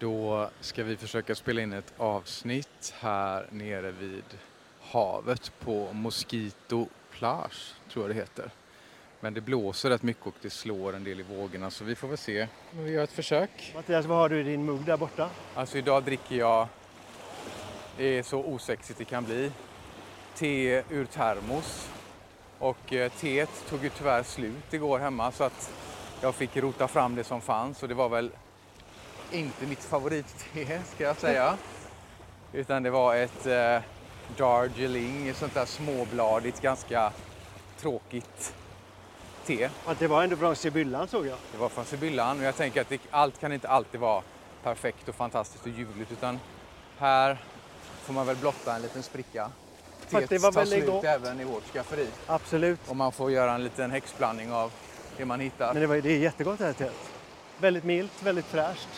Då ska vi försöka spela in ett avsnitt här nere vid havet på Mosquito Plage, tror jag det heter. Men det blåser rätt mycket och det slår en del i vågorna så vi får väl se. Men vi gör ett försök. Mattias, vad har du i din mugg där borta? Alltså idag dricker jag, det är så osexigt det kan bli, te ur termos. Och eh, teet tog ju tyvärr slut igår hemma så att jag fick rota fram det som fanns och det var väl inte mitt favoritte ska jag säga. Utan det var ett eh, Darjeeling, ett sånt där småbladigt, ganska tråkigt te. Att det var ändå från Sibyllan såg jag. Det var från Sibyllan och jag tänker att det, allt kan inte alltid vara perfekt och fantastiskt och ljuvligt utan här får man väl blotta en liten spricka. Teet det var tar slut igång- även i vårt skafferi Absolut. och man får göra en liten häxblandning av det man hittar. Men det, var, det är jättegott det här teet. Väldigt milt, väldigt fräscht.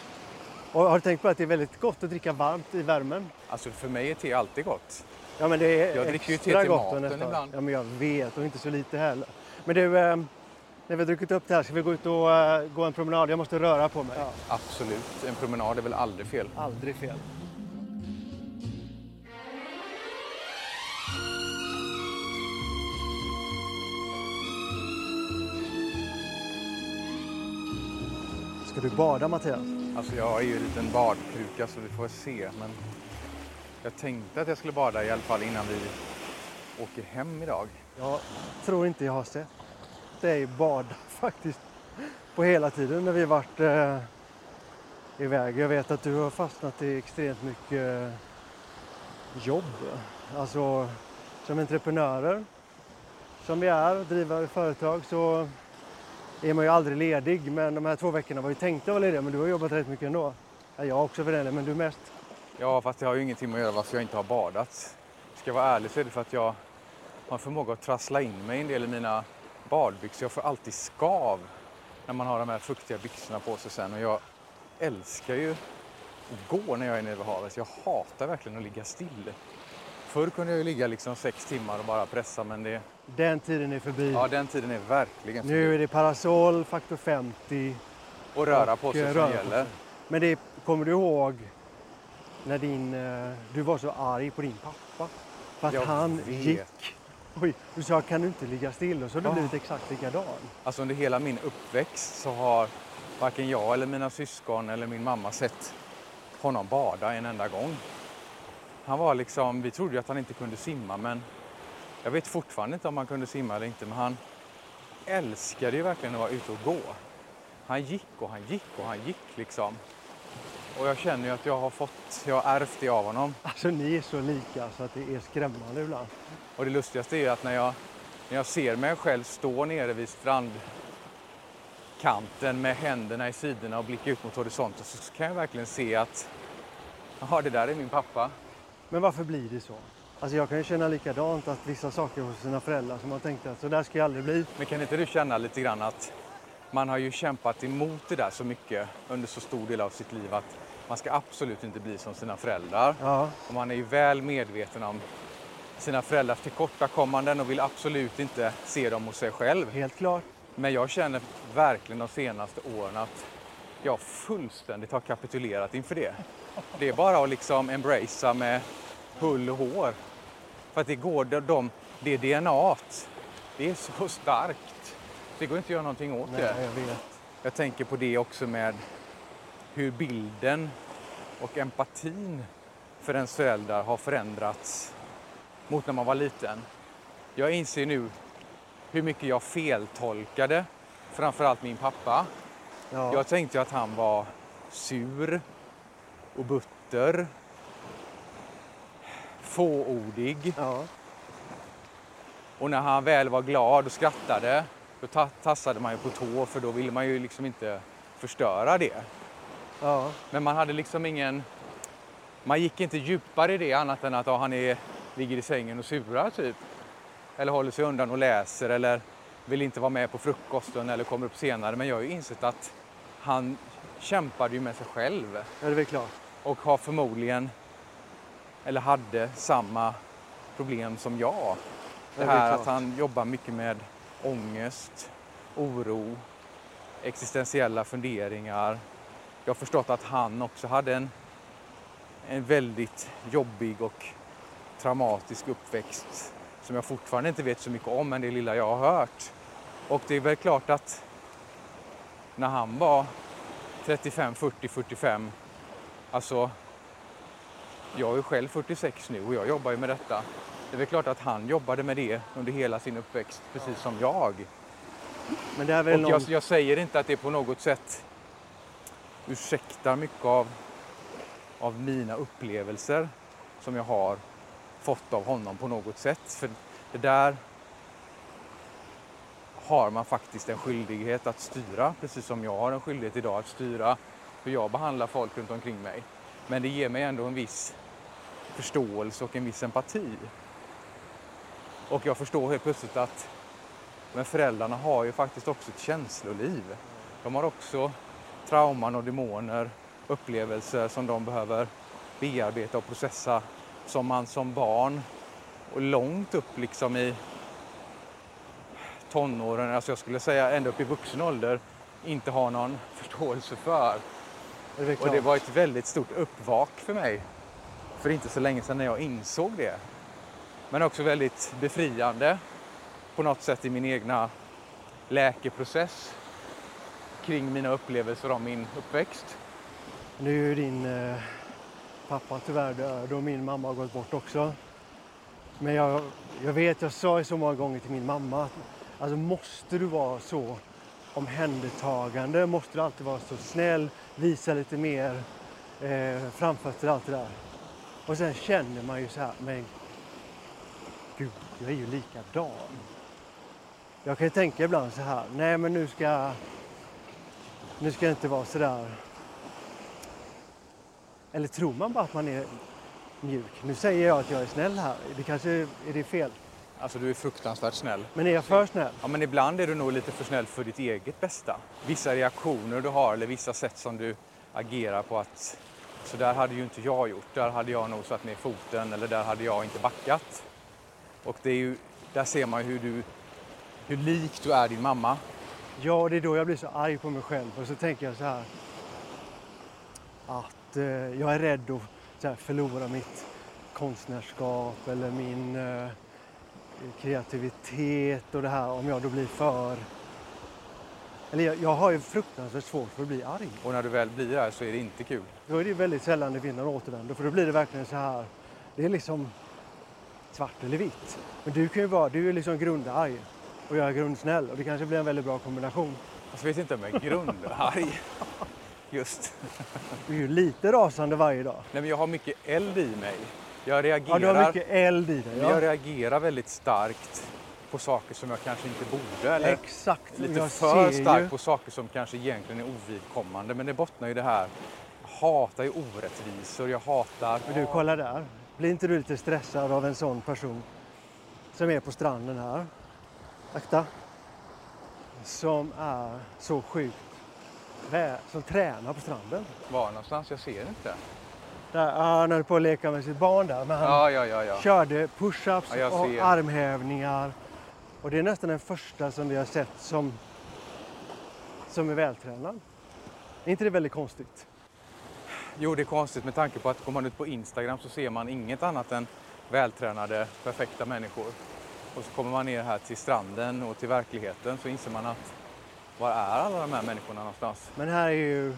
Och har du tänkt på att det är väldigt gott att dricka varmt i värmen? Alltså för mig är te alltid gott. Ja men det är Jag dricker ju te till maten ibland. Ja men jag vet och inte så lite heller. Men du, eh, när vi har druckit upp det här ska vi gå ut och eh, gå en promenad. Jag måste röra på mig. Ja, Absolut, en promenad är väl aldrig fel. aldrig fel. Ska du bada Mattias? Alltså jag är ju en liten badkruka så vi får se. Men jag tänkte att jag skulle bada i alla fall innan vi åker hem idag. Jag tror inte jag har sett dig bada faktiskt på hela tiden när vi varit eh, iväg. Jag vet att du har fastnat i extremt mycket eh, jobb. Alltså som entreprenörer som vi är och driver företag så är man ju aldrig ledig. Men de här två veckorna var ju tänkta att vara lediga men du har jobbat rätt mycket ändå. Ja, jag också för den delen, men du mest. Ja, fast det har ju ingenting med att göra varför jag inte har badat. Ska jag vara ärlig så är det för att jag har en förmåga att trassla in mig i en del i mina badbyxor. Jag får alltid skav när man har de här fuktiga byxorna på sig sen. Och jag älskar ju att gå när jag är nere vid havet. Jag hatar verkligen att ligga still. Förr kunde jag ju ligga liksom sex timmar och bara pressa men det, Den tiden är förbi. ja, den tiden är verkligen Nu förbi. är det parasoll, faktor 50. Och röra och, på sig som gäller. Men det kommer du ihåg när din, eh, du var så arg på din pappa? För att Jag han vet. gick. Oj, du sa kan du inte ligga still? Och så har du Ah. blivit exakt likadan. Alltså under hela min uppväxt så har varken jag eller mina syskon eller min mamma sett honom bada en enda gång. Han var liksom, vi trodde ju att han inte kunde simma men jag vet fortfarande inte om han kunde simma eller inte men han älskade ju verkligen att vara ute och gå. Han gick och han gick och han gick liksom. Och jag känner ju att jag har fått, jag har ärvt det av honom. Alltså ni är så lika så att det är skrämmande ibland. Och det lustigaste är att när jag, när jag ser mig själv stå nere vid strandkanten med händerna i sidorna och blicka ut mot horisonten så kan jag verkligen se att ja, det där är min pappa. Men varför blir det så? Alltså jag kan ju känna likadant att vissa saker hos sina föräldrar som man tänkte att så där ska jag aldrig bli. Men kan inte du känna lite grann att man har ju kämpat emot det där så mycket under så stor del av sitt liv att man ska absolut inte bli som sina föräldrar. Ja, Och man är ju väl medveten om sina föräldrars tillkortakommanden och vill absolut inte se dem hos sig själv. helt klart. Men jag känner verkligen de senaste åren att jag fullständigt har kapitulerat inför det. Det är bara att liksom embracea med hull och hår. För att det går, de, de, det DNA, det är så starkt. Det går inte att göra någonting åt Nej, det. jag vet. Jag tänker på det också med hur bilden och empatin för ens föräldrar har förändrats mot när man var liten. Jag inser nu hur mycket jag feltolkade framförallt min pappa. Ja. Jag tänkte att han var sur och butter, fåordig ja. och när han väl var glad och skrattade då ta- tassade man ju på tå för då ville man ju liksom inte förstöra det. ja. Men man hade liksom ingen... Man gick inte djupare i det annat än att ja, han är, ligger i sängen och surar typ. Eller håller sig undan och läser eller vill inte vara med på frukosten eller kommer upp senare. Men jag har ju insett att han kämpade ju med sig själv Ja, det är väl klart. och har förmodligen, eller hade, samma problem som jag. Ja, Det det är här att han jobbar mycket med ångest, oro, existentiella funderingar jag har förstått att han också hade en, en väldigt jobbig och traumatisk uppväxt som jag fortfarande inte vet så mycket om, men det lilla jag har hört. Och det är väl klart att när han var 35, 40, 45, alltså jag är själv 46 nu och jag jobbar ju med detta. Det är väl klart att han jobbade med det under hela sin uppväxt, precis som jag. Men det är väl Och någon... jag, jag säger inte att det på något sätt ursäktar mycket av, av mina upplevelser som jag har fått av honom på något sätt. För det där har man faktiskt en skyldighet att styra, precis som jag har en skyldighet idag att styra hur jag behandlar folk runt omkring mig. Men det ger mig ändå en viss förståelse och en viss empati. Och jag förstår helt plötsligt att men föräldrarna har ju faktiskt också ett känsloliv. De har också trauman och demoner, upplevelser som de behöver bearbeta och processa som man som barn och långt upp liksom i tonåren, alltså jag skulle säga ända upp i vuxen ålder, inte har någon förståelse för. väl Och det var ett väldigt stort uppvak för mig för inte så länge sedan när jag insåg det. Men också väldigt befriande på något sätt i min egna läkeprocess kring mina upplevelser om min uppväxt. Nu är ju din eh, pappa tyvärr död och min mamma har gått bort också. Men jag, jag vet, jag sa ju så många gånger till min mamma att alltså måste du vara så omhändertagande, måste du alltid vara så snäll, visa lite mer eh, framfötter allt det där. Och sen känner man ju så här, men gud, jag är ju likadan. Jag kan ju tänka ibland så här, nej men nu ska, nu ska jag inte vara så där eller tror man bara att man är mjuk? Nu säger jag att jag är snäll här. Det kanske är det fel. Alltså du är fruktansvärt snäll. Men är jag för snäll? Ja, men ibland är du nog lite för snäll för ditt eget bästa. Vissa reaktioner du har eller vissa sätt som du agerar på att så där hade ju inte jag gjort. Där hade jag nog satt ner foten eller där hade jag inte backat. Och det är ju, där ser man hur du, hur lik du är din mamma. Ja, det är då jag blir så arg på mig själv. Och så tänker jag så här. Att eh, jag är rädd att här, förlora mitt konstnärskap eller min eh, kreativitet och det här om jag då blir för... Eller jag, jag har ju fruktansvärt svårt för att bli arg. Och när du väl blir där så är det inte kul. Då är det väldigt sällan det någon återvändo för då blir det verkligen så här. Det är liksom svart eller vitt. Men du kan ju vara, du är liksom grundarg och jag är grundsnäll och det kanske blir en väldigt bra kombination. Jag vet inte om jag är grundarg. Just. Du är ju lite rasande varje dag. Nej, men jag har mycket eld i mig. Jag Ja, reagerar, du har mycket eld i dig. jag Ja. reagerar väldigt starkt på saker som jag kanske inte borde. Eller Exakt. lite jag för starkt ju. på saker som kanske egentligen är ovidkommande. Men det bottnar ju det här. Jag hatar ju orättvisor. Jag hatar... Men du, kolla där. Blir inte du lite stressad av en sån person som är på stranden här? Akta. Som är så sjukt som tränar på stranden. Var någonstans? Jag ser inte. Där, han höll på att leka med sitt barn där. Men han Ja, ja, ja. ja. körde push-ups Ja, och armhävningar. Och det är nästan den första som vi har sett som, som är vältränad. Är inte det väldigt konstigt? Jo, det är konstigt med tanke på att går man ut på Instagram så ser man inget annat än vältränade, perfekta människor. Och så kommer man ner här till stranden och till verkligheten så inser man att var är alla de här människorna någonstans? Men här är ju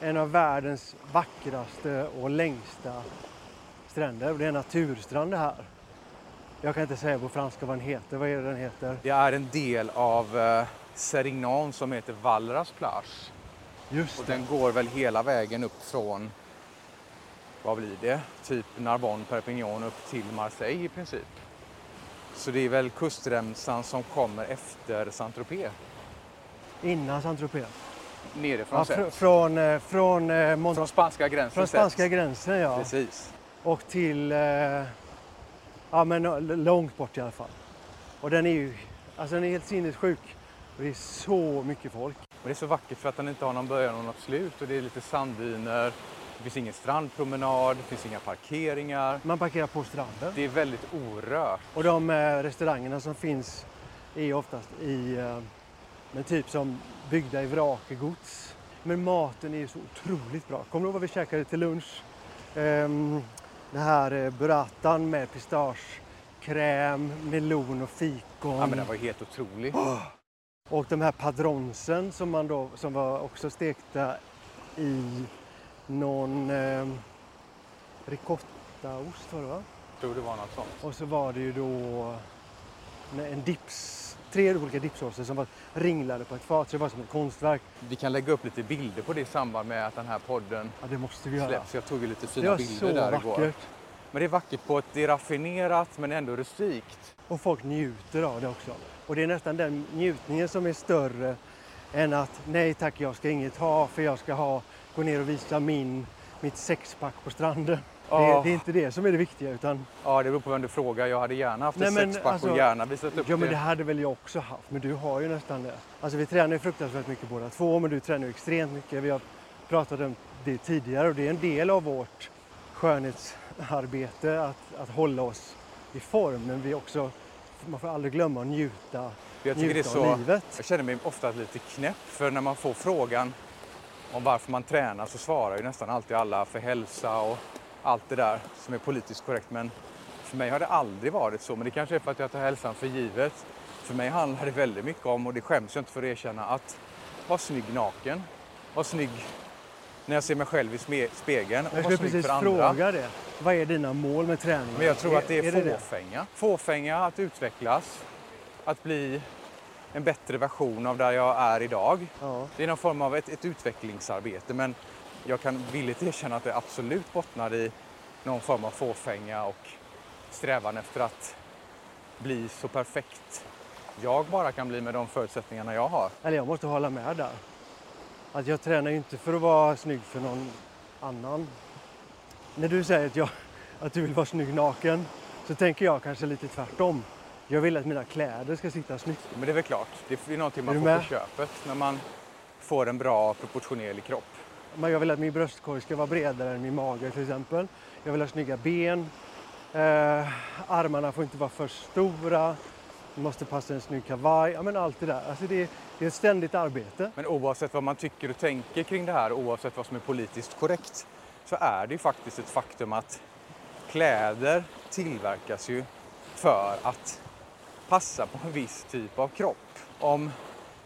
en av världens vackraste och längsta stränder. Det är en naturstrand det här. Jag kan inte säga på franska vad den heter. Vad är det den heter? Det är en del av eh, Serignan som heter Valras plage. Just Och det. den går väl hela vägen upp från, vad blir det, typ Narbonne, Perpignan upp till Marseille i princip. Så det är väl kustremsan som kommer efter Saint-Tropez, Innan Saint-Tropez. Nerifrån Ja, sett. fr- från, eh, från, eh, Mont- Från spanska gränsen från sett. spanska gränsen ja. Precis. Och till, eh, ja men långt bort i alla fall. Och den är ju, alltså den är helt sinnessjuk. Och det är så mycket folk. Men det är så vackert för att den inte har någon början och något slut och det är lite sanddyner. Det finns ingen strandpromenad, det finns inga parkeringar. Man parkerar på stranden. Det är väldigt orört. Och de eh, restaurangerna som finns är oftast i, eh, men typ som byggda i vrakegods. Men maten är ju så otroligt bra. Kommer du ihåg vad vi käkade till lunch? Ehm, det här eh, burratan med pistagekräm, melon och fikon. Ja, men den var helt otrolig. Och de här padronsen som, man då, som var också stekta i någon eh, ricottaost var det va? Jag tror det var något sånt. Och så var det ju då en dips, tre olika dipsåser som var ringlade på ett fat så det var som ett konstverk. Vi kan lägga upp lite bilder på det i samband med att den här podden Ja det måste vi göra. släpps. Jag tog ju lite fina bilder där vackert. igår. Men det är vackert på ett, det är raffinerat men ändå rustikt. Och folk njuter av det också. Och det är nästan den njutningen som är större än att nej tack jag ska inget ha för jag ska ha, gå ner och visa min, mitt sexpack på stranden. Det, Ja. det är inte det som är det viktiga utan Ja, det beror på vem du frågar. Jag hade gärna haft Nej, ett men sexpack alltså- och gärna visat upp Ja men det. det hade väl jag också haft, men du har ju nästan det. Alltså vi tränar ju fruktansvärt mycket båda två, men du tränar ju extremt mycket. Vi har pratat om det tidigare och det är en del av vårt skönhetsarbete att, att hålla oss i form. Men vi också, man får aldrig glömma att njuta, Jag tycker det är njuta så... av livet. Jag känner mig ofta lite knäpp för när man får frågan om varför man tränar så svarar ju nästan alltid alla för hälsa och allt det där som är politiskt korrekt. Men för mig har det aldrig varit så. Men det kanske är för att jag tar hälsan för givet. För mig handlar det väldigt mycket om, och det skäms jag inte för att erkänna, att vara snygg naken. Vara snygg när jag ser mig själv i spegeln och Jag skulle precis för andra. fråga det. Vad är dina mål med träningen? Men jag tror att det är, det fåfänga. Fåfänga att utvecklas, att bli en bättre version av där jag är idag. Ja. Det är någon form av ett, ett utvecklingsarbete men jag kan villigt erkänna att det absolut bottnar i någon form av fåfänga och strävan efter att bli så perfekt jag bara kan bli med de förutsättningarna jag har. Eller jag måste hålla med där. Att jag tränar ju inte för att vara snygg för någon annan. När du säger att, jag, att du vill vara snygg naken så tänker jag kanske lite tvärtom. Jag vill att mina kläder ska sitta snyggt. Men det är väl klart, det är någonting Är man du får på köpet när man får en bra proportionerlig kropp. Men jag vill att min bröstkorg ska vara bredare än min mage till exempel. Jag vill ha snygga ben. Eh, armarna får inte vara för stora. Det måste passa en snygg kavaj. Ja, men allt det där. Alltså det, det är ett ständigt arbete. Men oavsett vad man tycker och tänker kring det här, oavsett vad som är politiskt korrekt, så är det ju faktiskt ett faktum att kläder tillverkas ju för att passa på en viss typ av kropp. Om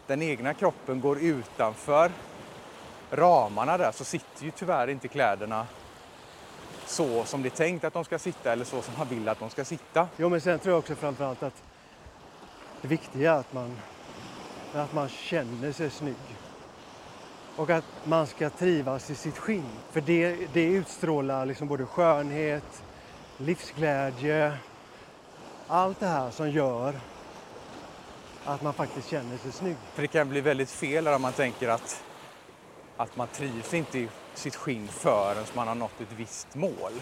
den egna kroppen går utanför ramarna där så sitter ju tyvärr inte kläderna så som det är tänkt att de ska sitta eller så som man vill att de ska sitta. Jo, men sen tror jag också framförallt att det viktiga är att man, att man känner sig snygg. Och att man ska trivas i sitt skinn. För det, det utstrålar liksom både skönhet, livsglädje, allt det här som gör att man faktiskt känner sig snygg. För det kan bli väldigt fel om man tänker att, att man trivs inte i sitt skinn förrän man har nått ett visst mål.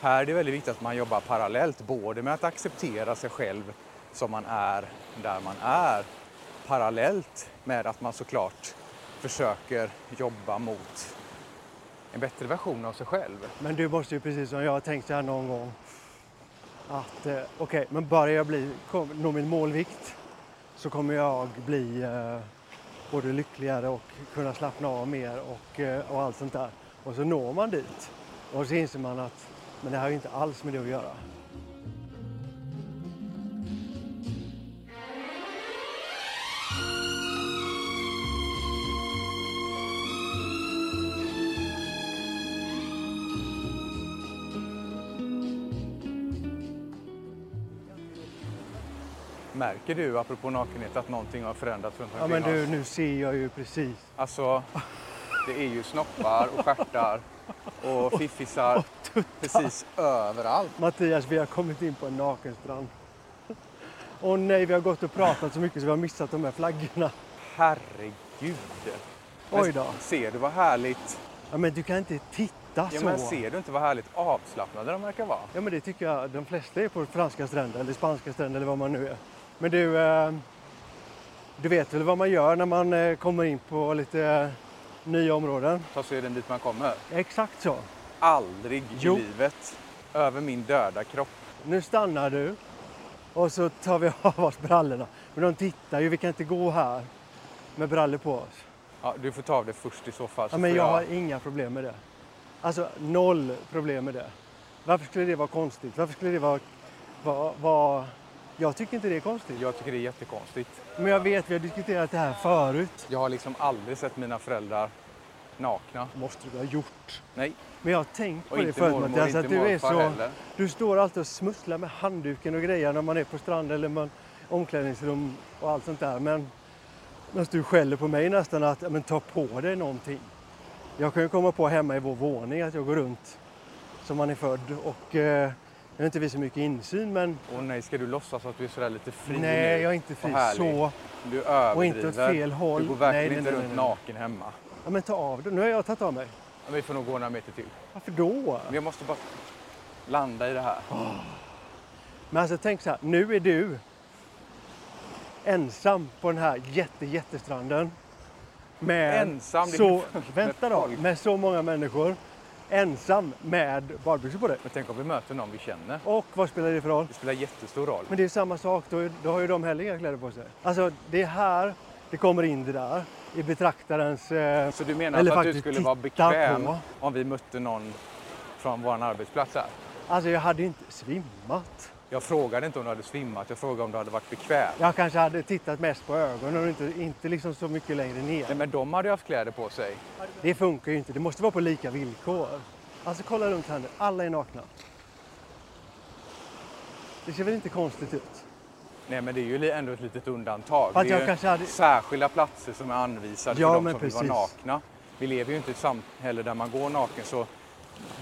Här är det väldigt viktigt att man jobbar parallellt, både med att acceptera sig själv som man är där man är, parallellt med att man såklart försöker jobba mot en bättre version av sig själv. Men du måste ju precis som jag har tänkt här någon gång att eh, okej, men börjar jag bli, kom, nå min målvikt så kommer jag bli eh, både lyckligare och kunna slappna av mer och, eh, och allt sånt där. Och så når man dit och så inser man att men det här har ju inte alls med det att göra. Märker du, apropå nakenhet, att någonting har förändrats runt Ja omkring men du, oss? nu ser jag ju precis. Alltså, det är ju snoppar och stjärtar och fiffisar precis överallt. Mattias, vi har kommit in på en nakenstrand. Och nej, vi har gått och pratat så mycket så vi har missat de här flaggorna. Herregud! Men Oj då. Ser du vad härligt? Ja, men du kan inte titta Ja, så. men ser du inte vad härligt avslappnade de verkar vara? Ja men det tycker jag de flesta är på franska stränder eller spanska stränder eller vad man nu är. Men du, eh, du vet väl vad man gör när man eh, kommer in på lite eh, nya områden? Ta seden dit man kommer. Exakt så. Aldrig Jo. i livet över min döda kropp. Nu stannar du och så tar vi av oss brallorna. Men de tittar ju, vi kan inte gå här med brallor på oss. Ja, du får ta av det först i så fall. Så Ja, men får jag har inga problem med det. Alltså noll problem med det. Varför skulle det vara konstigt? Varför skulle det vara... vara, vara... Jag tycker inte det är konstigt. jag tycker det är jättekonstigt. Men jag vet, vi har diskuterat det här förut. Jag har liksom aldrig sett mina föräldrar nakna. Måste du ha gjort. Nej, Men jag har tänkt på och det förut mormor, Mattias, att du är så... heller. Du står alltid och smusslar med handduken och grejer när man är på strand eller man, omklädningsrum och allt sånt där. Men medan du skäller på mig nästan att men ta på dig någonting. Jag kan ju komma på hemma i vår våning att jag går runt som man är född och eh, jag har inte vi så mycket insyn men Åh nej, ska du låtsas att du är sådär lite fri nu? nej jag är inte fri så. Du Och inte åt överdriver. fel håll. Du går verkligen Nej, inte nej, runt nej, nej. naken hemma. Ja, men ta av det. Nu har jag tagit av mig. Men vi får nog gå några meter till. Varför då? Men jag måste bara landa i det här. Men alltså tänk så här, nu är du ensam på den här jätte, jättestranden. Med Ensam? Så, vänta då, med så många människor. Ensam med badbyxor på dig. Men tänk om vi möter någon vi känner. Och vad spelar det för roll? Det spelar jättestor roll. Men det är samma sak, då, då har ju de heller inga kläder på sig. Alltså det är här det kommer in det där i betraktarens... Eh, Så du menar Eller alltså att du skulle vara bekväm på. om vi mötte någon från vår arbetsplats här? alltså jag hade inte svimmat. Jag frågade inte om du hade svimmat, jag frågade om du hade varit bekväm. Jag kanske hade tittat mest på ögonen och inte, inte liksom så mycket längre ner. Nej, men de hade ju haft kläder på sig. Det funkar ju inte. Det måste vara på lika villkor. Alltså kolla runt här nu. Alla är nakna. Det ser väl inte konstigt ut? Nej, men det är ju ändå ett litet undantag. Fast det är jag ju hade- särskilda platser som är anvisade Ja, för de som vill vara precis. nakna. Vi lever ju inte i ett samhälle där man går naken så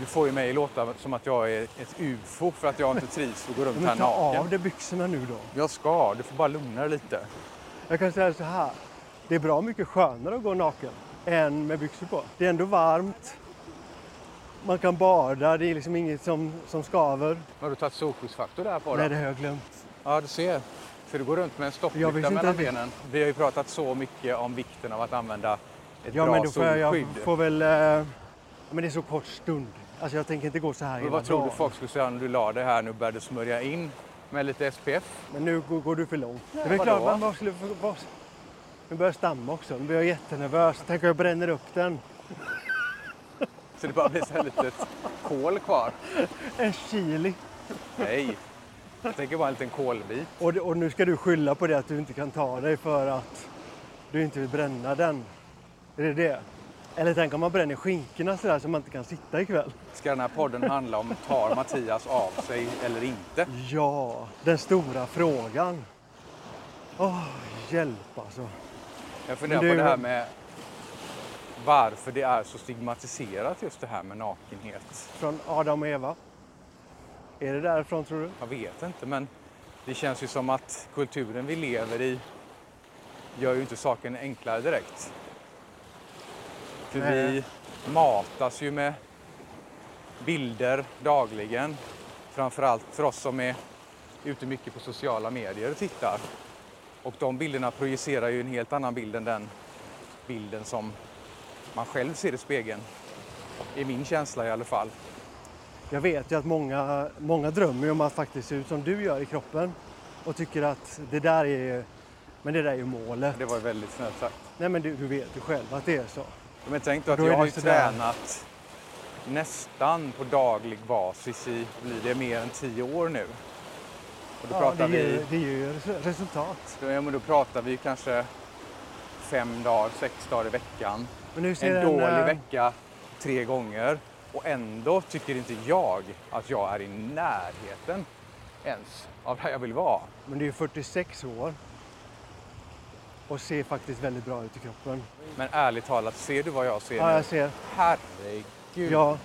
du får ju mig låta som att jag är ett ufo för att jag inte trivs att gå runt här Men ta av naken. dig byxorna nu då. Jag ska, du får bara lugna dig lite. Jag kan säga så här. Det är bra mycket skönare att gå naken än med byxor på. Det är ändå varmt. Man kan bada. Det är liksom inget som, som skaver. Har du tagit solskyddsfaktor där på då? Nej, det har jag glömt. Ja, du ser. Så du går runt med en Jag stopplykta mellan benen. Vi har ju pratat så mycket om vikten av att använda ett Ja, bra men då får jag, solskydd. jag får väl... Eh, men det är så kort stund. Alltså jag tänker inte gå så här Men vad tror du folk skulle säga när du la det här nu och började smörja in med lite SPF? Men nu går, går du för långt. det är klart, man vad skulle... Vad, nu börjar jag stamma också. Nu blir jag jättenervös. Tänk om jag bränner upp den. Så det bara blir så här litet kol kvar. En chili. Nej, jag tänker bara en liten kolbit. Och, och nu ska du skylla på det att du inte kan ta dig för att du inte vill bränna den. Är det det? Eller tänk om man bränner skinkorna sådär så man inte kan sitta ikväll. Ska den här podden handla om tar Mattias av sig eller inte? Ja, den stora frågan. Åh, hjälp alltså. Jag funderar Men på du- det här med varför det är så stigmatiserat just det här med nakenhet. Från Adam och Eva. Är det därifrån tror du? Jag vet inte, men det känns ju som att kulturen vi lever i gör ju inte saken enklare direkt. För Nej. vi matas ju med bilder dagligen. Framförallt för oss som är ute mycket på sociala medier och tittar. Och de bilderna projicerar ju en helt annan bild än den bilden som man själv ser i spegeln. I min känsla i alla fall. Jag vet ju att många, många drömmer om att faktiskt se ut som du gör i kroppen. Och tycker att det där är, men det där är ju målet. Det var väldigt snällt sagt. Nej men du, du vet ju själv att det är så. Men tänk då att Då jag det har ju tränat nästan på daglig basis i, blir det mer än tio år nu. Och då Ja, pratar det, ger, vi, det ger ju res- resultat. då, ja, men då pratar vi kanske fem dagar, sex dagar i veckan. En dålig eh, vecka tre gånger. Och ändå tycker inte jag att jag är i närheten ens av där jag vill vara. Men du är ju 46 år. Och ser faktiskt väldigt bra ut i kroppen. Men ärligt talat, ser du vad jag ser Ja, jag ser. Herregud. Ja.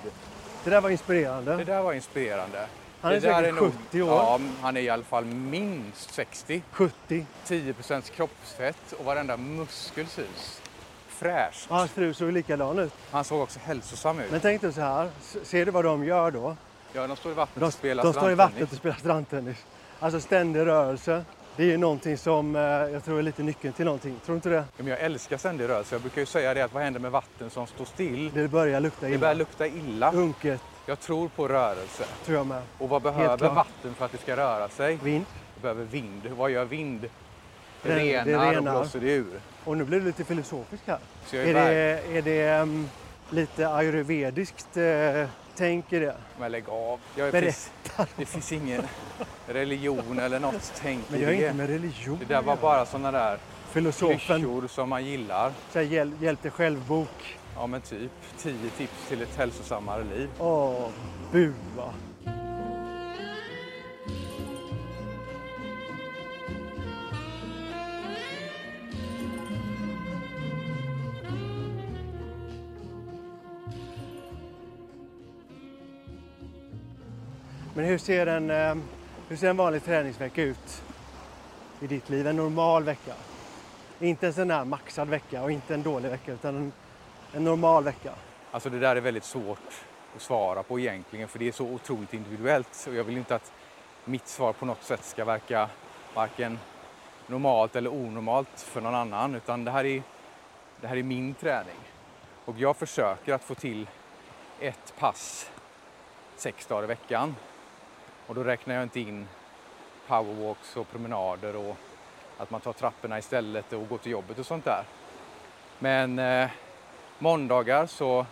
Det där var inspirerande. Det där var inspirerande. Han är det säkert 70 år. Ja, han är i alla fall minst 60. 70. 10% kroppsfett och varenda muskel syns. Fräscht. Och hans fru såg likadan ut. Han såg också hälsosam ut. Men tänk dig så här. Ser du vad de gör då? Ja, de står i vattnet De, och spelar de står i strandtennis. vattnet och spelar strandtennis. Alltså ständig rörelse. Det är ju någonting som eh, jag tror är lite nyckeln till någonting. Tror du inte det? Ja, Men jag älskar ständig rörelse. Jag brukar ju säga det att vad händer med vatten som står still? Det börjar lukta Det illa. börjar lukta illa. Unket Jag tror på rörelse. tror jag med. Och vad behöver vatten för att det ska röra sig? Vind. Det behöver vind. Vad gör vind? Det renar, det renar. och blåser det ur. Och nu blir det lite filosofiskt här. Är är, det, är det um, lite ayurvediskt uh, tänk i det? Men lägg av. Jag är Berätta. det finns ingen religion eller något tänk Men har det. inte med religion Det där var bara sådana där. Filosofen, klyschor som man gillar. så här, hjäl, hjälp dig själv-bok. Ja men typ 10 tips till ett hälsosammare liv. Åh, bua. Men hur ser, en, eh, hur ser en vanlig träningsvecka ut i ditt liv? En normal vecka? Inte en sån där maxad vecka och inte en dålig vecka utan en, en normal vecka. Alltså det där är väldigt svårt att svara på egentligen för det är så otroligt individuellt och jag vill inte att mitt svar på något sätt ska verka varken normalt eller onormalt för någon annan utan det här är, det här är min träning. Och jag försöker att få till ett pass sex dagar i veckan. Och då räknar jag inte in powerwalks och promenader och att man tar trapporna istället och går till jobbet och sånt där. Men eh, måndagar så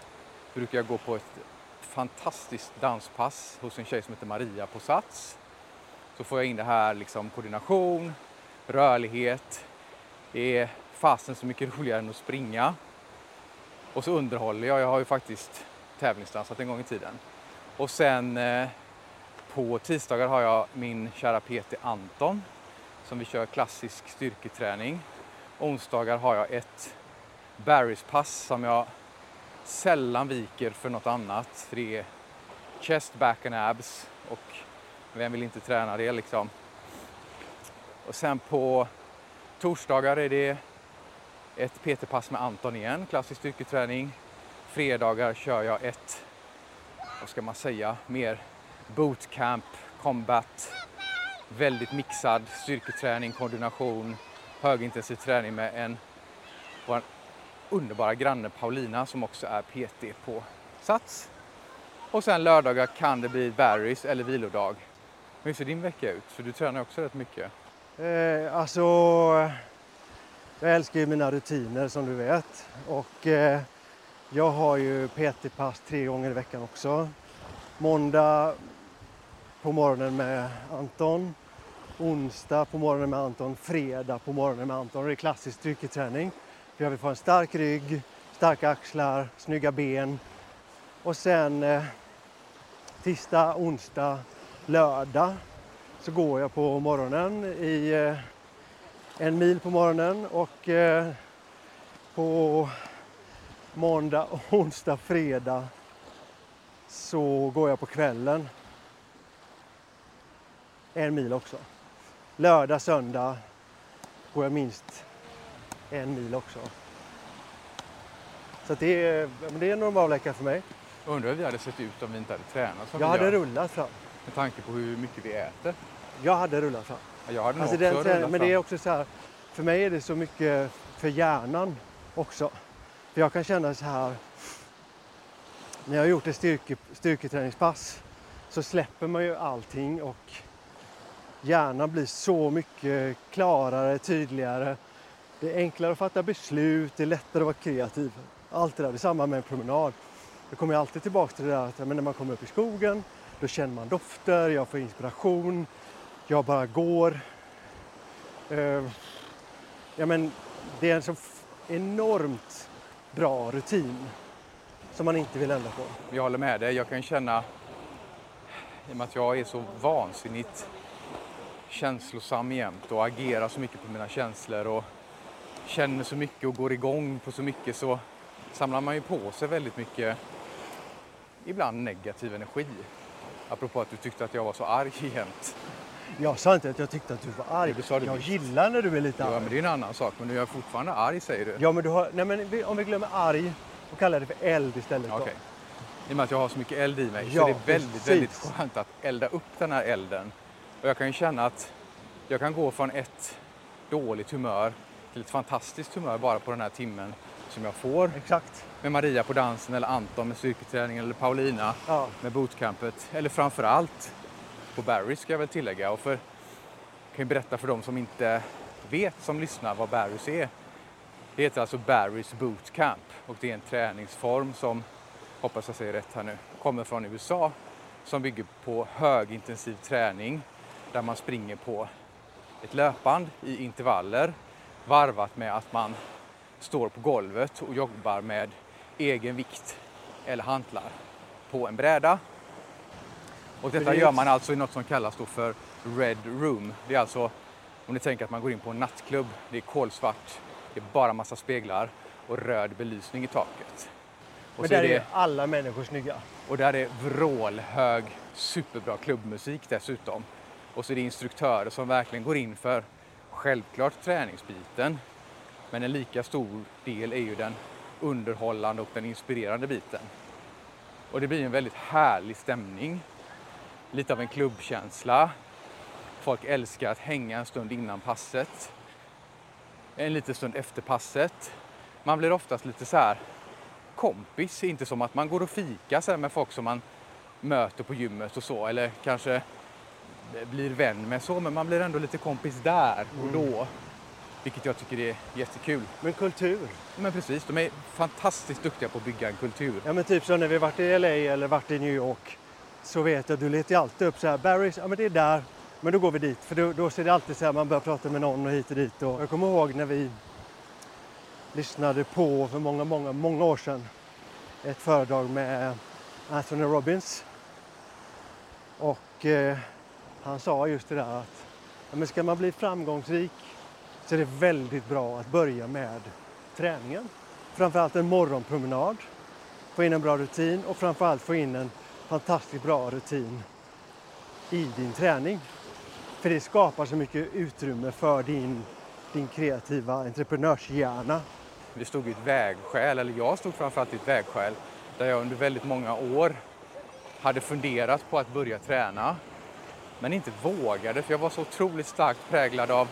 brukar jag gå på ett fantastiskt danspass hos en tjej som heter Maria på Sats. Så får jag in det här liksom koordination, rörlighet. Det är fasen så mycket roligare än att springa. Och så underhåller jag. Jag har ju faktiskt tävlingsdansat en gång i tiden. Och sen eh, på tisdagar har jag min kära PT Anton som vi kör klassisk styrketräning. Onsdagar har jag ett Barry's-pass som jag sällan viker för något annat. För det är chest, back and abs och vem vill inte träna det liksom. Och sen på torsdagar är det ett PT-pass med Anton igen, klassisk styrketräning. Fredagar kör jag ett, vad ska man säga, mer bootcamp, combat, väldigt mixad styrketräning, koordination, högintensiv träning med en, vår underbara granne Paulina som också är PT på Sats. Och sen lördagar kan det bli Barry's eller vilodag. Hur ser din vecka ut? För du tränar också rätt mycket. Eh, alltså, jag älskar ju mina rutiner som du vet. Och eh, jag har ju PT-pass tre gånger i veckan också. Måndag på morgonen med Anton. Onsdag på morgonen med Anton. Fredag på morgonen med Anton. Det är klassisk styrketräning. För jag vill få en stark rygg, starka axlar, snygga ben. Och sen eh, tisdag, onsdag, lördag så går jag på morgonen i eh, en mil på morgonen och eh, på måndag, onsdag, fredag så går jag på kvällen en mil också. Lördag, söndag går jag minst en mil också. Så det, är, men det är en normal vecka för mig. Undrar hur vi hade sett ut om vi inte hade tränat som Jag hade gör. rullat fram. Med tanke på hur mycket vi äter. Jag hade rullat fram. Ja, Jag hade Alltså den, rullat träning- fram. men det är också så här, för mig är det så mycket för hjärnan också. För jag kan känna så här, när jag har gjort ett styrke, styrketräningspass så släpper man ju allting och hjärnan blir så mycket klarare, tydligare. Det är enklare att fatta beslut, det är lättare att vara kreativ. Allt det där, det är samma med en promenad. Jag kommer alltid tillbaka till det där att men när man kommer upp i skogen, då känner man dofter, jag får inspiration, jag bara går. Eh, ja, men det är en så enormt bra rutin som man inte vill ändra på. Jag håller med dig. Jag kan känna, i och med att jag är så vansinnigt känslosam jämt och agerar så mycket på mina känslor och känner så mycket och går igång på så mycket så samlar man ju på sig väldigt mycket, ibland negativ energi. Apropå att du tyckte att jag var så arg jämt. Jag sa inte att jag tyckte att du var arg. Du jag visst. gillar när du är lite Ja, arg. men det är en annan sak. Men du är fortfarande arg säger du. Ja, men du har... Nej, men om vi glömmer arg och kallar det för eld istället. Okej. I och med att jag har så mycket eld i mig Ja, så är det väldigt, precis. väldigt skönt att elda upp den här elden. Och jag kan ju känna att jag kan gå från ett dåligt humör till ett fantastiskt humör bara på den här timmen som jag får Exakt. med Maria på dansen eller Anton med styrketräningen eller Paulina Ja. med bootcampet. Eller framför allt på Barry ska jag väl tillägga. Och för, jag kan ju berätta för dem som inte vet som lyssnar vad Barry's är. Det heter alltså Barry's Bootcamp och det är en träningsform som, hoppas jag säger rätt här nu, kommer från USA som bygger på högintensiv träning där man springer på ett löpband i intervaller varvat med att man står på golvet och jobbar med egen vikt eller hantlar på en bräda. Och detta gör man alltså i något som kallas då för Red Room. Det är alltså, om ni tänker att man går in på en nattklubb, det är kolsvart, det är bara massa speglar och röd belysning i taket. Och Men där är, det, är alla människor snygga. Och där är vrålhög, superbra klubbmusik dessutom. Och så är det instruktörer som verkligen går in för självklart träningsbiten. Men en lika stor del är ju den underhållande och den inspirerande biten. Och det blir en väldigt härlig stämning. Lite av en klubbkänsla. Folk älskar att hänga en stund innan passet. En liten stund efter passet. Man blir oftast lite så här kompis, inte som att man går och fikar med folk som man möter på gymmet och så, eller kanske blir vän med så, men man blir ändå lite kompis där och mm. då. Vilket jag tycker är jättekul. Men kultur? Men precis, de är fantastiskt duktiga på att bygga en kultur. Ja men typ som när vi varit i LA eller varit i New York så vet jag, du letar alltid upp så här, Barry's, ja men det är där, men då går vi dit. För då, då ser det alltid så här, man börjar prata med någon och hit och dit. Och jag kommer ihåg när vi lyssnade på, för många, många, många år sedan, ett föredrag med Anthony Robbins. Och eh, han sa just det där att ja, men ska man bli framgångsrik så är det väldigt bra att börja med träningen. Framförallt en morgonpromenad, få in en bra rutin och framförallt få in en fantastiskt bra rutin i din träning. För det skapar så mycket utrymme för din, din kreativa entreprenörshjärna. Det stod i ett vägskäl, eller jag stod framförallt i ett vägskäl, där jag under väldigt många år hade funderat på att börja träna men inte vågade för jag var så otroligt starkt präglad av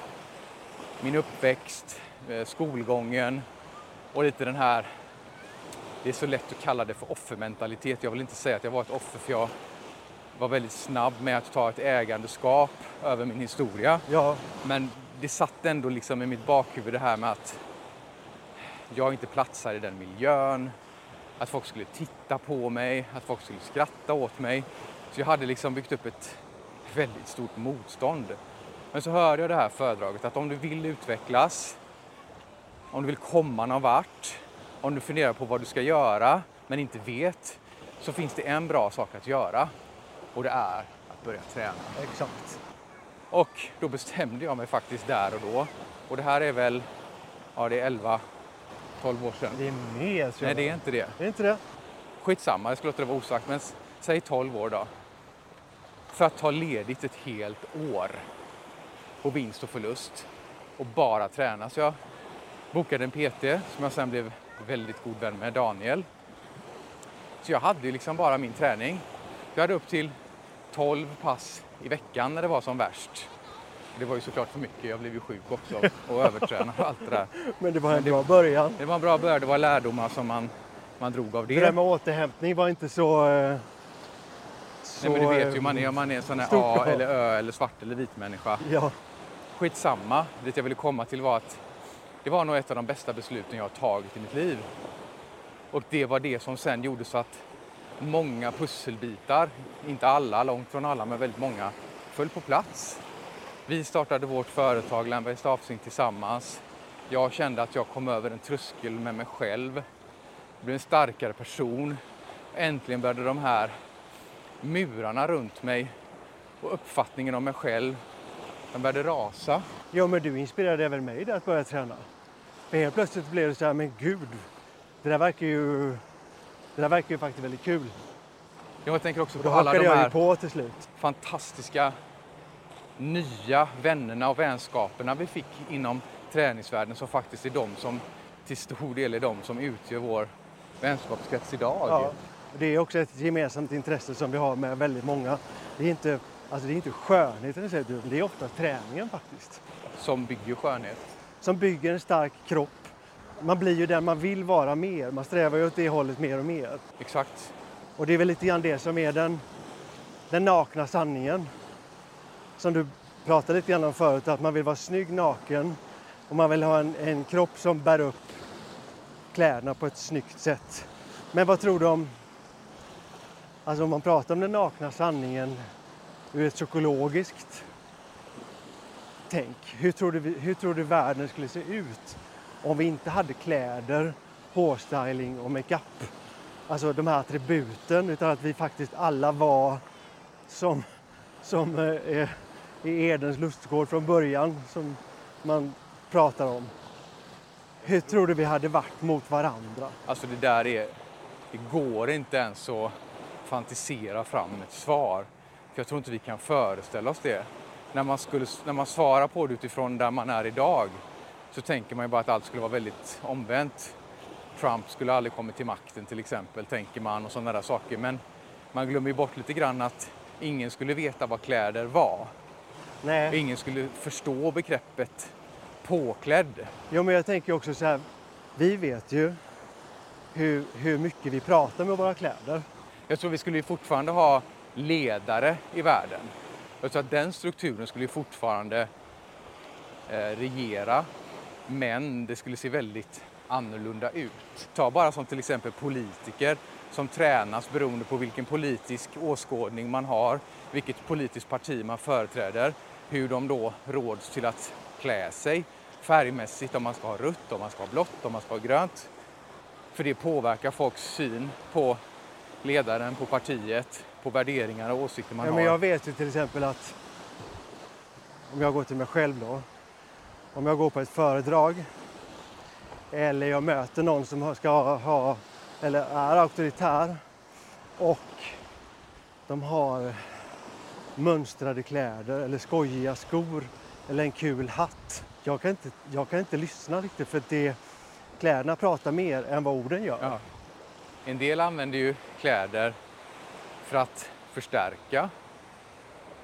min uppväxt, eh, skolgången och lite den här, det är så lätt att kalla det för offermentalitet. Jag vill inte säga att jag var ett offer för jag var väldigt snabb med att ta ett ägandeskap över min historia. Ja. Men det satt ändå liksom i mitt bakhuvud det här med att jag inte platsar i den miljön, att folk skulle titta på mig, att folk skulle skratta åt mig. Så jag hade liksom byggt upp ett väldigt stort motstånd. Men så hörde jag det här föredraget att om du vill utvecklas, om du vill komma någon vart, om du funderar på vad du ska göra men inte vet, så finns det en bra sak att göra och det är att börja träna. Exakt. Och då bestämde jag mig faktiskt där och då. Och det här är väl, ja det är 11, 12 år sedan. Det är mer Nej, det är inte det. Det är inte det? Skitsamma, jag skulle låta det vara osagt, men säg 12 år då för att ta ledigt ett helt år på vinst och förlust och bara träna. Så jag bokade en PT som jag sen blev väldigt god vän med, Daniel. Så jag hade liksom bara min träning. Jag hade upp till 12 pass i veckan när det var som värst. Det var ju såklart för mycket, jag blev ju sjuk också och övertränad och allt det där. Men det var en bra början. Det var en bra början, det var lärdomar som man, man drog av det. Det där med återhämtning var inte så eh, Nej, men du vet ju man är, om man är en sån här A eller Ö eller svart eller vit människa. Ja. Skitsamma. Det jag ville komma till var att det var nog ett av de bästa besluten jag har tagit i mitt liv. Och det var det som sen gjorde så att många pusselbitar, inte alla, långt från alla, men väldigt många, föll på plats. Vi startade vårt företag Landberg Stafsing tillsammans. Jag kände att jag kom över en tröskel med mig själv. Jag blev en starkare person. Äntligen började de här murarna runt mig och uppfattningen om mig själv, den började rasa. Ja, men du inspirerade även mig där att börja träna. För helt plötsligt blev det så här, men gud, det där verkar ju, det där verkar ju faktiskt väldigt kul. Jag tänker också på alla de här på till slut. fantastiska nya vännerna och vänskaperna vi fick inom träningsvärlden som faktiskt är de som till stor del är de som utgör vår vänskapskrets idag. Ja. Det är också ett gemensamt intresse som vi har med väldigt många. Det är inte, alltså det är inte skönheten det är ofta träningen faktiskt. Som bygger skönhet? Som bygger en stark kropp. Man blir ju den man vill vara mer. Man strävar ju åt det hållet mer och mer. Exakt. Och det är väl lite grann det som är den, den nakna sanningen. Som du pratade lite grann om förut, att man vill vara snygg naken och man vill ha en, en kropp som bär upp kläderna på ett snyggt sätt. Men vad tror du om, alltså om man pratar om den nakna sanningen ur ett psykologiskt tänk. Hur tror, du, hur tror du världen skulle se ut om vi inte hade kläder, hårstyling och makeup? Alltså de här attributen, utan att vi faktiskt alla var som, som eh, i Edens lustgård från början, som man pratar om. Hur tror du vi hade varit mot varandra? Alltså det där är, det går inte ens att fantisera fram ett svar. För jag tror inte vi kan föreställa oss det. När man, skulle, när man svarar på det utifrån där man är idag så tänker man ju bara att allt skulle vara väldigt omvänt. Trump skulle aldrig kommit till makten till exempel, tänker man och sådana där saker. Men man glömmer ju bort lite grann att ingen skulle veta vad kläder var. Nej. Ingen skulle förstå begreppet påklädd. Jo, men jag tänker också så här, vi vet ju hur, hur mycket vi pratar med våra kläder. Jag tror vi skulle fortfarande ha ledare i världen. Jag tror att den strukturen skulle fortfarande eh, regera, men det skulle se väldigt annorlunda ut. Ta bara som till exempel politiker som tränas beroende på vilken politisk åskådning man har, vilket politiskt parti man företräder, hur de då råds till att klä sig färgmässigt, om man ska ha rött, om man ska ha blått, om man ska ha grönt. För det påverkar folks syn på ledaren, på partiet, på värderingar och åsikter man Ja, har. men jag vet ju till exempel att om jag går till mig själv då. Om jag går på ett föredrag eller jag möter någon som ska ha eller är auktoritär och de har mönstrade kläder eller skojiga skor eller en kul hatt. Jag kan inte, jag kan inte lyssna riktigt för det, kläderna pratar mer än vad orden gör. Ja. En del använder ju kläder för att förstärka.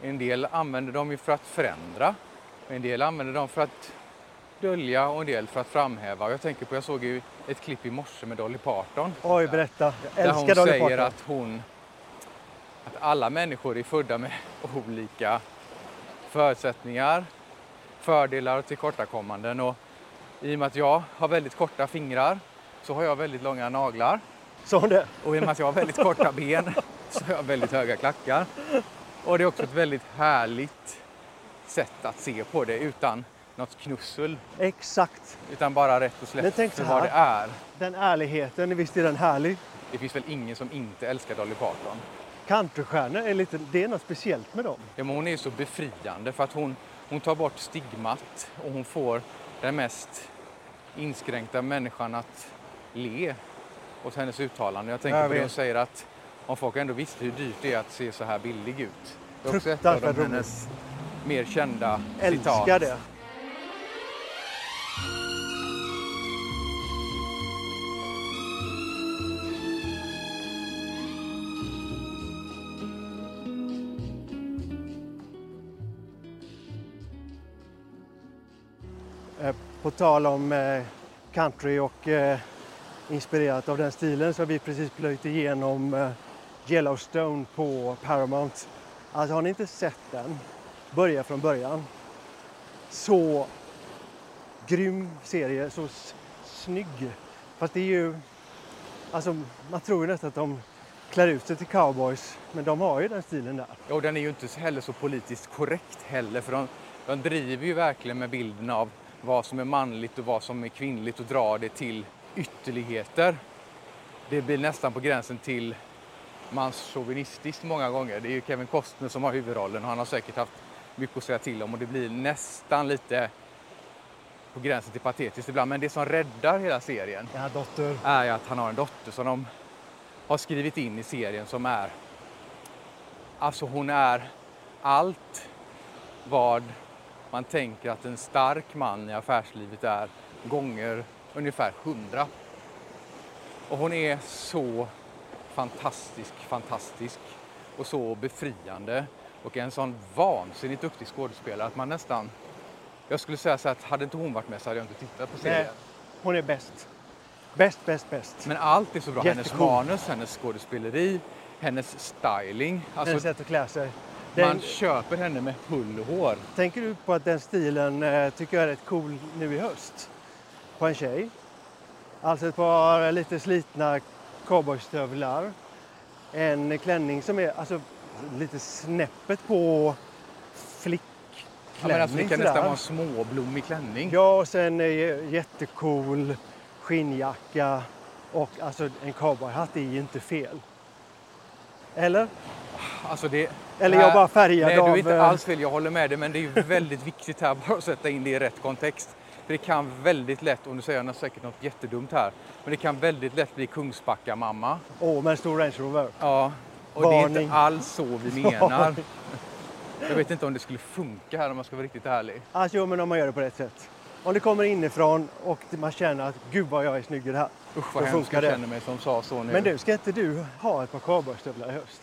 En del använder dem ju för att förändra. En del använder dem för att dölja och en del för att framhäva. Jag tänker på, jag såg ju ett klipp i morse med Dolly Parton. Oj, berätta. Jag Där hon älskar Dolly säger Parton. att hon att alla människor är födda med olika förutsättningar, fördelar och tillkortakommanden. Och I och med att jag har väldigt korta fingrar så har jag väldigt långa naglar. Sa hon det? Och i och med att jag har väldigt korta ben så har jag väldigt höga klackar. Och det är också ett väldigt härligt sätt att se på det utan något knussel. Exakt. Utan bara rätt och slätt för vad det är. Den ärligheten, visst är den härlig? Det finns väl ingen som inte älskar Dolly Parton. Countrystjärnor är lite, det är något speciellt med dem. Ja, men hon är ju så befriande för att hon, hon tar bort stigmat och hon får den mest inskränkta människan att le åt hennes uttalande. Jag tänker Jag på det hon säger att om folk ändå visste hur dyrt det är att se så här billig ut. Det är också ett av de hennes mer kända Älskar citat. det. Eh, På tal om eh, country och eh, inspirerat av den stilen så har vi precis plöjt igenom eh, Yellowstone på Paramount. Alltså har ni inte sett den, börja från början. Så grym serie, så snygg. Fast det är ju, alltså man tror ju nästan att de klär ut sig till cowboys, men de har ju den stilen där. Ja, och den är ju inte heller så politiskt korrekt heller för de, de driver ju verkligen med bilden av vad som är manligt och vad som är kvinnligt och drar det till ytterligheter. Det blir nästan på gränsen till manschauvinistiskt många gånger. Det är ju Kevin Costner som har huvudrollen och han har säkert haft mycket att säga till om och det blir nästan lite på gränsen till patetiskt ibland. Men det som räddar hela serien Ja, dotter. är att han har en dotter som de har skrivit in i serien som är... Alltså hon är allt vad man tänker att en stark man i affärslivet är gånger ungefär hundra. Och hon är så fantastisk, fantastisk och så befriande och en sån vansinnigt duktig skådespelare att man nästan... Jag skulle säga så att hade inte hon varit med så hade jag inte tittat på serien. Nej, hon är bäst. Bäst, bäst, bäst. Men allt är så bra. Hennes manus, hennes skådespeleri, hennes styling. Hennes Alltså, sätt att klä sig. Den- Man köper henne med hull och hår. Tänker du på att den stilen eh, tycker jag är rätt cool nu i höst? På en tjej. Alltså ett par lite slitna cowboystövlar. En klänning som är alltså, lite snäppet på flickklänning. Ja, men alltså, det kan nästan vara en småblommig klänning. Ja, och sen jättecool skinnjacka och alltså en cowboyhatt är ju inte fel. Eller? Alltså det, Eller jag bara färgad Nej, du av... är inte eh, alls fel. Jag håller med dig. Men det är ju väldigt viktigt här bara att sätta in det i rätt kontext. För det kan väldigt lätt, och nu säger jag säkert något jättedumt här, men det kan väldigt lätt bli Kungsbacka-mamma. Åh, med en stor Range Rover. Ja, och det är Varning. inte alls så vi menar. Jag vet inte om det skulle funka här om jag ska vara riktigt ärlig. Alltså, jo, men om man gör det på rätt sätt. Om det kommer inifrån och man känner att gud vad jag är snygg i det här. Usch vad hemskt jag känner mig som sa så nu. Men du, ska inte du ha ett par cowboystövlar i höst?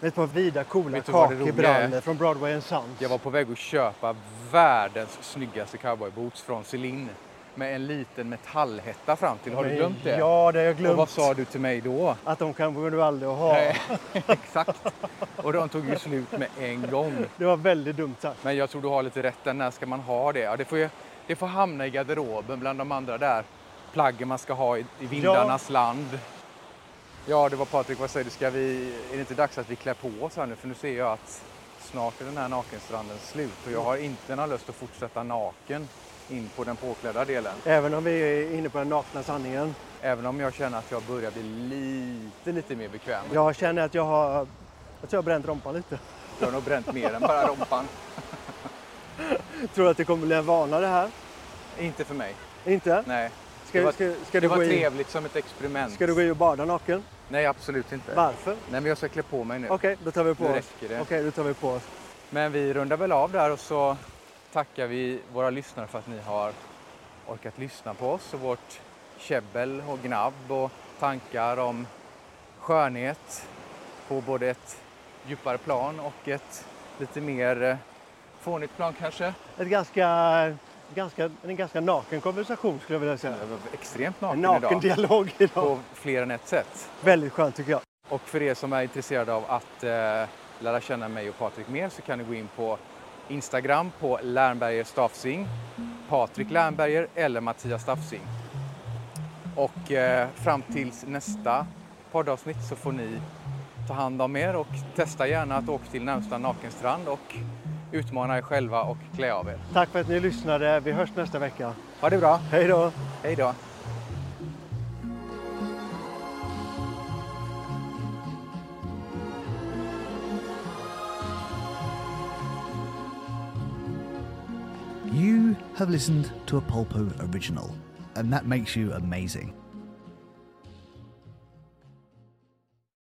Med ett par vida coola är? från Broadway and Sons. Jag var på väg att köpa världens snyggaste cowboyboots från Celine med en liten metallhätta fram till. Har du glömt det? Ja, det har jag glömt. Och vad sa du till mig då? Att de kan du aldrig ha. Nej, exakt. Och de tog ju slut med en gång. Det var väldigt dumt sagt. Men jag tror du har lite rätt där. När ska man ha det? Ja, det, får ju, det får hamna i garderoben bland de andra där plaggen man ska ha i, i vindarnas land. Ja, det var Patrik, vad säger du? Ska vi, är det inte dags att vi klär på oss här nu? För nu ser jag att snart är den här nakenstranden slut och jag har inte någon lust att fortsätta naken in på den påklädda delen. Även om vi är inne på den nakna sanningen. Även om jag känner att jag börjar bli lite, lite mer bekväm. Jag känner att jag har, jag tror jag har bränt rompan lite. Jag har nog bränt mer än bara rumpan. Tror du att det kommer bli en vana det här? Inte för mig. Inte? Nej. Ska, det var, ska, ska, det du var gå i, trevligt som ett experiment. ska du gå i och bada naken? Nej, absolut inte. Varför? Nej, men jag ska klä på mig nu. Okej, då tar vi på Nu oss. räcker det. Okej, då tar vi på oss. Men vi rundar väl av där och så tackar vi våra lyssnare för att ni har orkat lyssna på oss och vårt käbbel och gnabb och tankar om skönhet på både ett djupare plan och ett lite mer eh, fånigt plan kanske. Ett ganska, ganska, en ganska naken konversation skulle jag vilja säga. Extremt En naken naken idag dialog idag. på fler än ett sätt. Väldigt skönt tycker jag. Och för er som är intresserade av att eh, lära känna mig och Patrik mer så kan ni gå in på Instagram på Lernberger Stafsing, Patrik Lernberger eller Mattias Stafsing. Och eh, fram tills nästa poddavsnitt så får ni ta hand om er och testa gärna att åka till närmsta nakenstrand och utmana er själva och klä av er. Tack för att ni lyssnade. Vi hörs nästa vecka. Ha det bra, Hej då! hej då! You have listened to a Polpo original, and that makes you amazing.